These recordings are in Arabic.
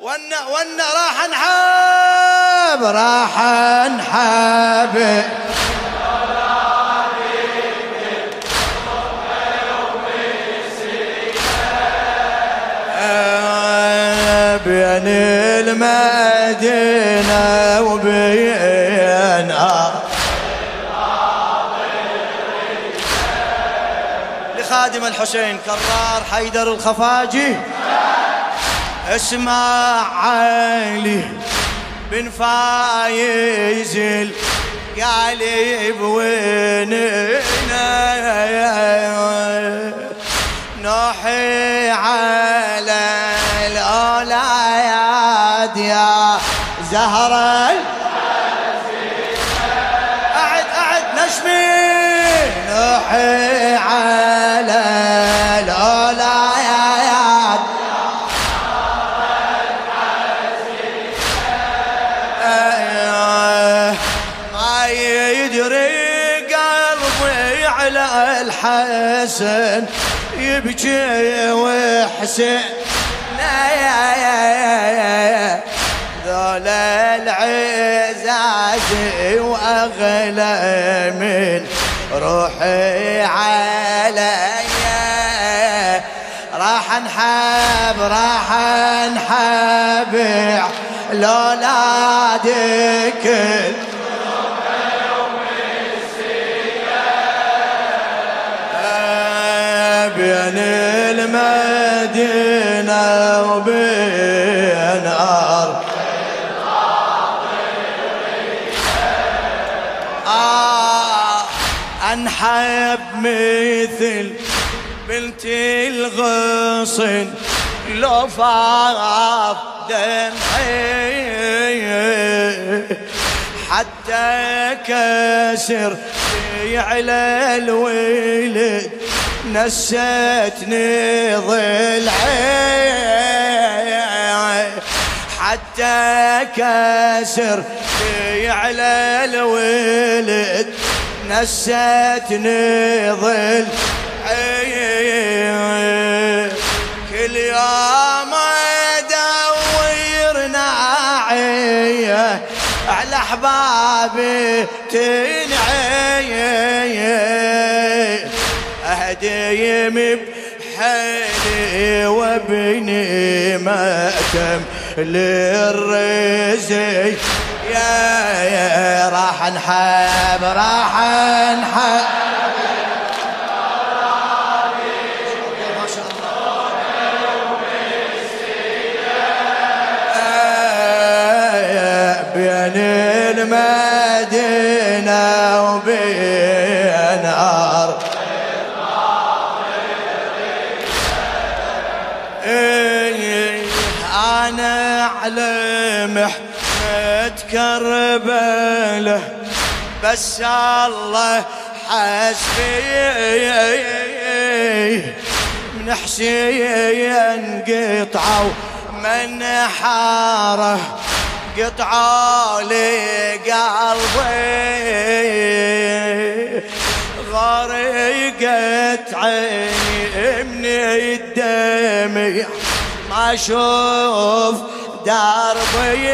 ونا ونا راح نحب راح نحب بين المدينة وبين لخادم الحسين كرار حيدر الخفاجي. اسمع علي بن فايز القالب ويننا نوحي على الأولاد يا زهرة أعد أعد نشمي نوحي الحسن يبكي وحسين لا يا يا يا يا ذول العزاز وأغلى من روحي علي. راح نحب راح نحب لولادك بين آه أنحب مثل بنت الغصن لو فاض دمعي. حتى كسر على الولد نستني ضلعي. حتى كسر على الولد نستني ضلعي كل يوم ادور ناعيه على احبابي تنعي اهديم بحيلي وابني مأتم للرزي يا يا راح نحب راح نحب أنا على محنة كربلة. بس الله حسبي. من حسين قطعوا من حاره قطعوا لي قلبي. غرقت عيني من الدمع. ما أشوف دربي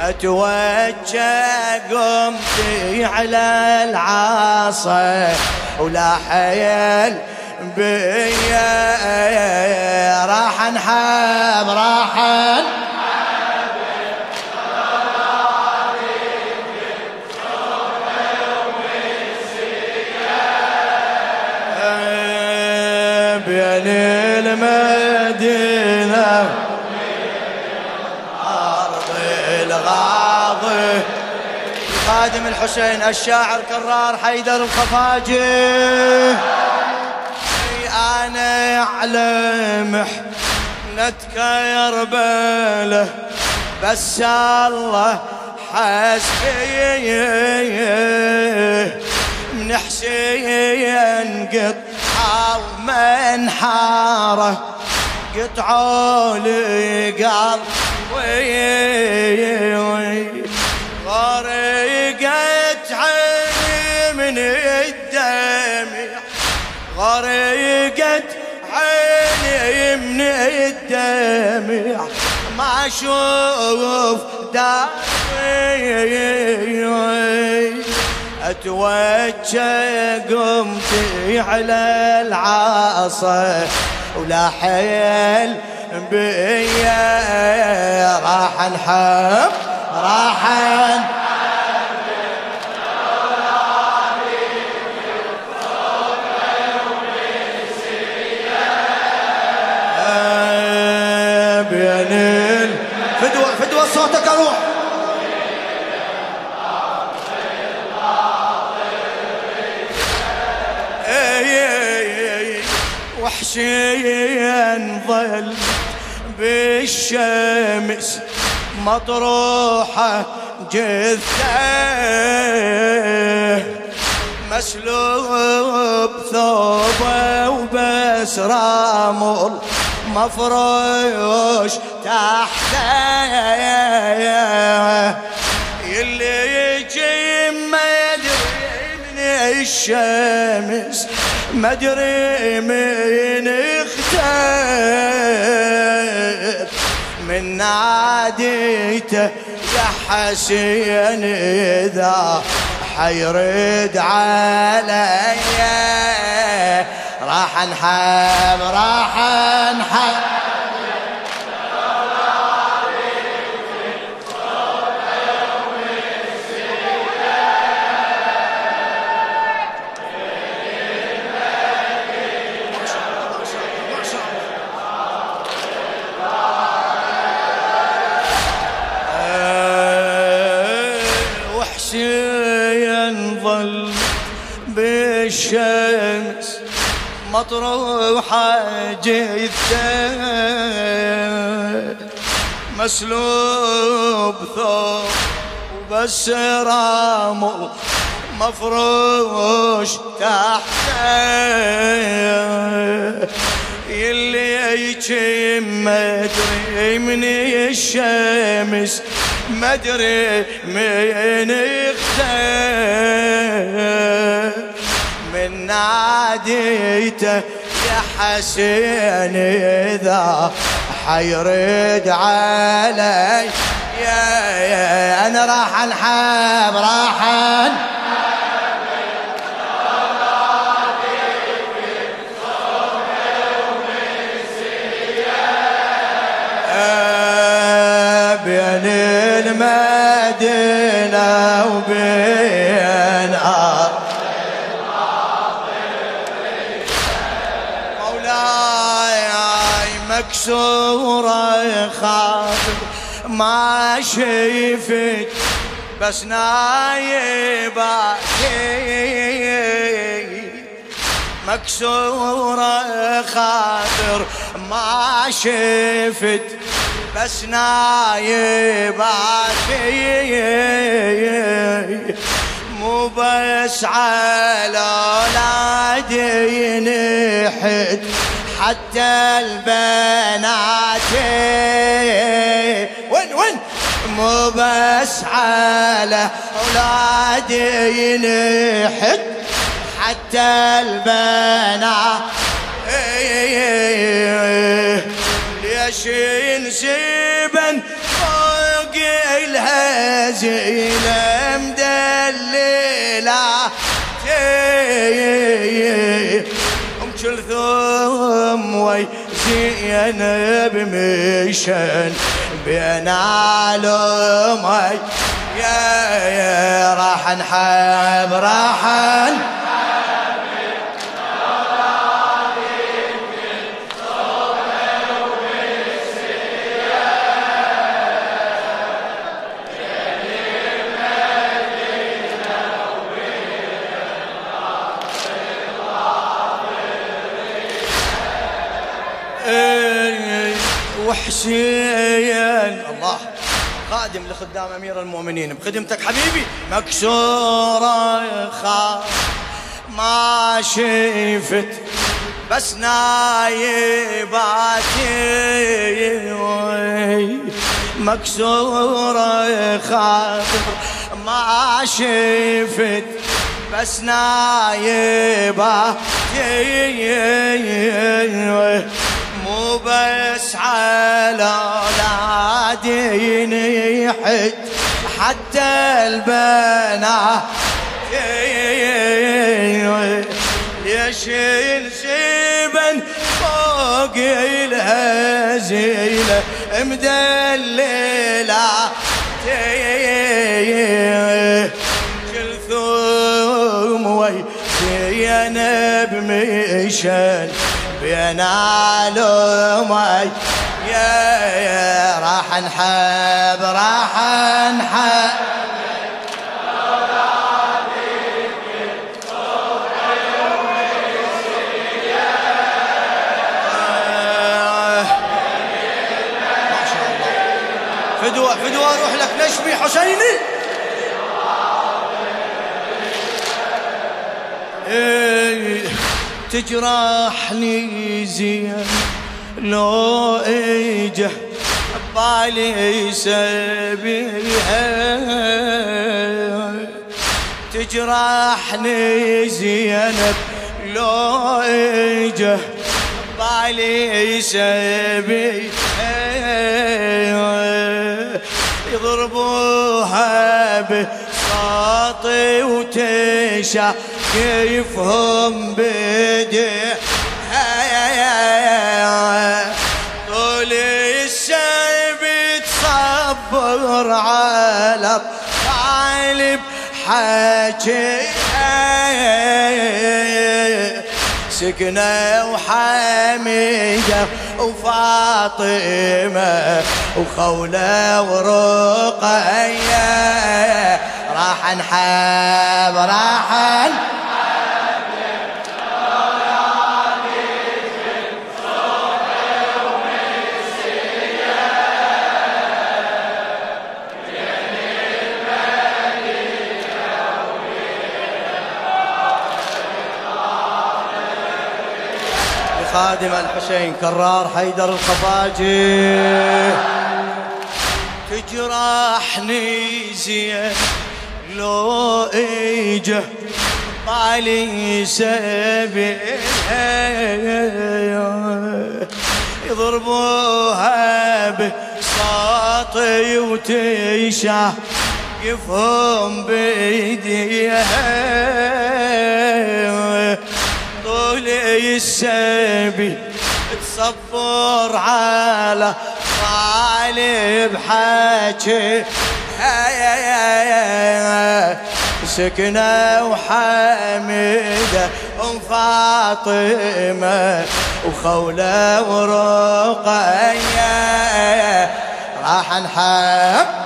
أتوجه قمتي على العصا ولا حيل بيا راح نحب راح المدينة أرض الغاضي خادم الحسين الشاعر كرار حيدر الخفاجي. أنا أعلم محنتك يا رباله بس الله حسبي. من حسين قطعة ومن حاره قطعوا لي قلبي غرقت عيني من الدمع غرقت عيني من الدمع أشوف داري أتوجه قمتي على العصا ولا حيل بيا راح نحب راح نحب صوتك أروح. وحشيا ظل بالشمس مطروحة جثة. مسلوب ثوبه وبس رامل مفروش تحته. يلي يجي ما يدري من الشمس ما ادري من اختف من حسين إذا حيرد علي. راح انحب راح انحب. الشمس مطروحة جثة مسلوب ثوب وبس رامل مفروش تحته يلي يجم مدري من الشمس مدري من اختار ناديته يا حسين إذا حيرد علي. يا, يا أنا راح انحب راح المدينة وبين مكسورة خاطر ما شفت بس نايبة. مكسورة خاطر ما شفت بس نايبة. مو بس على اولادي نحت. حتى البنات وين وين مو بس على اولادي نحت حتى البنات ليش ينسبن فوق الهزيلة مدللة ام كلثوم وي زينب مشن بين علومي يا يا راح نحب راح لخدام أمير المؤمنين. بخدمتك حبيبي مكسورة خاف ما شفت بس نايباتي. مكسورة خاطر ما شفت بس نايباتي. مو بس على اولادي نحج حتى البنات ليش ينسبن فوق الهزيلة مدللة. كلثوم وي زينب مشن بين علومي يا, يا راح نحب راح نحب فدوى فدوى أروح لك نشمي حسيني. تجرحني زين لو اجه بالي سبيها. تجرحني زينب لو اجه بالي سبيها. يضربوها بساطي وتشا كيفهم بدي. طول السيب تصبر على طالب حكي سكنة وحميدة وفاطمة وخولة ورقية. راح نحب راح خادم الحسين كرار حيدر الخفاجي. تجرحني زين. لو اجه بالي سبيل. يضربوها بساطي وتيشه يفهم بيديها. طولي السبي تصبر على طالب حكي سكنة وحميدة أم فاطمة وخولة ورقية. راح نحب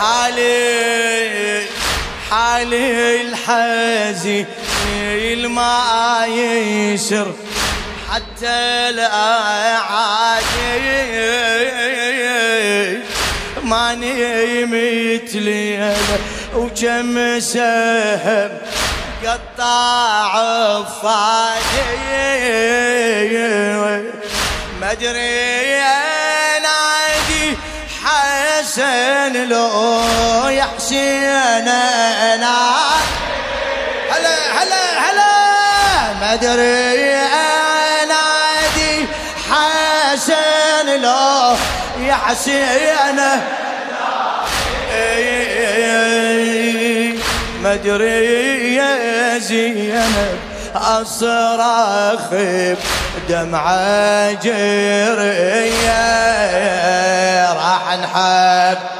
حالي حالي الحزين ما يسر حتى الأعادي. ما نمت لي وكم سهم قطع فادي. ما حسن لو يا حسين أنا. هلا هلا هلا. ما أدري انادي حسن لو يا حسين ما أدري يا زينب أصرخ دمعة جرية نحب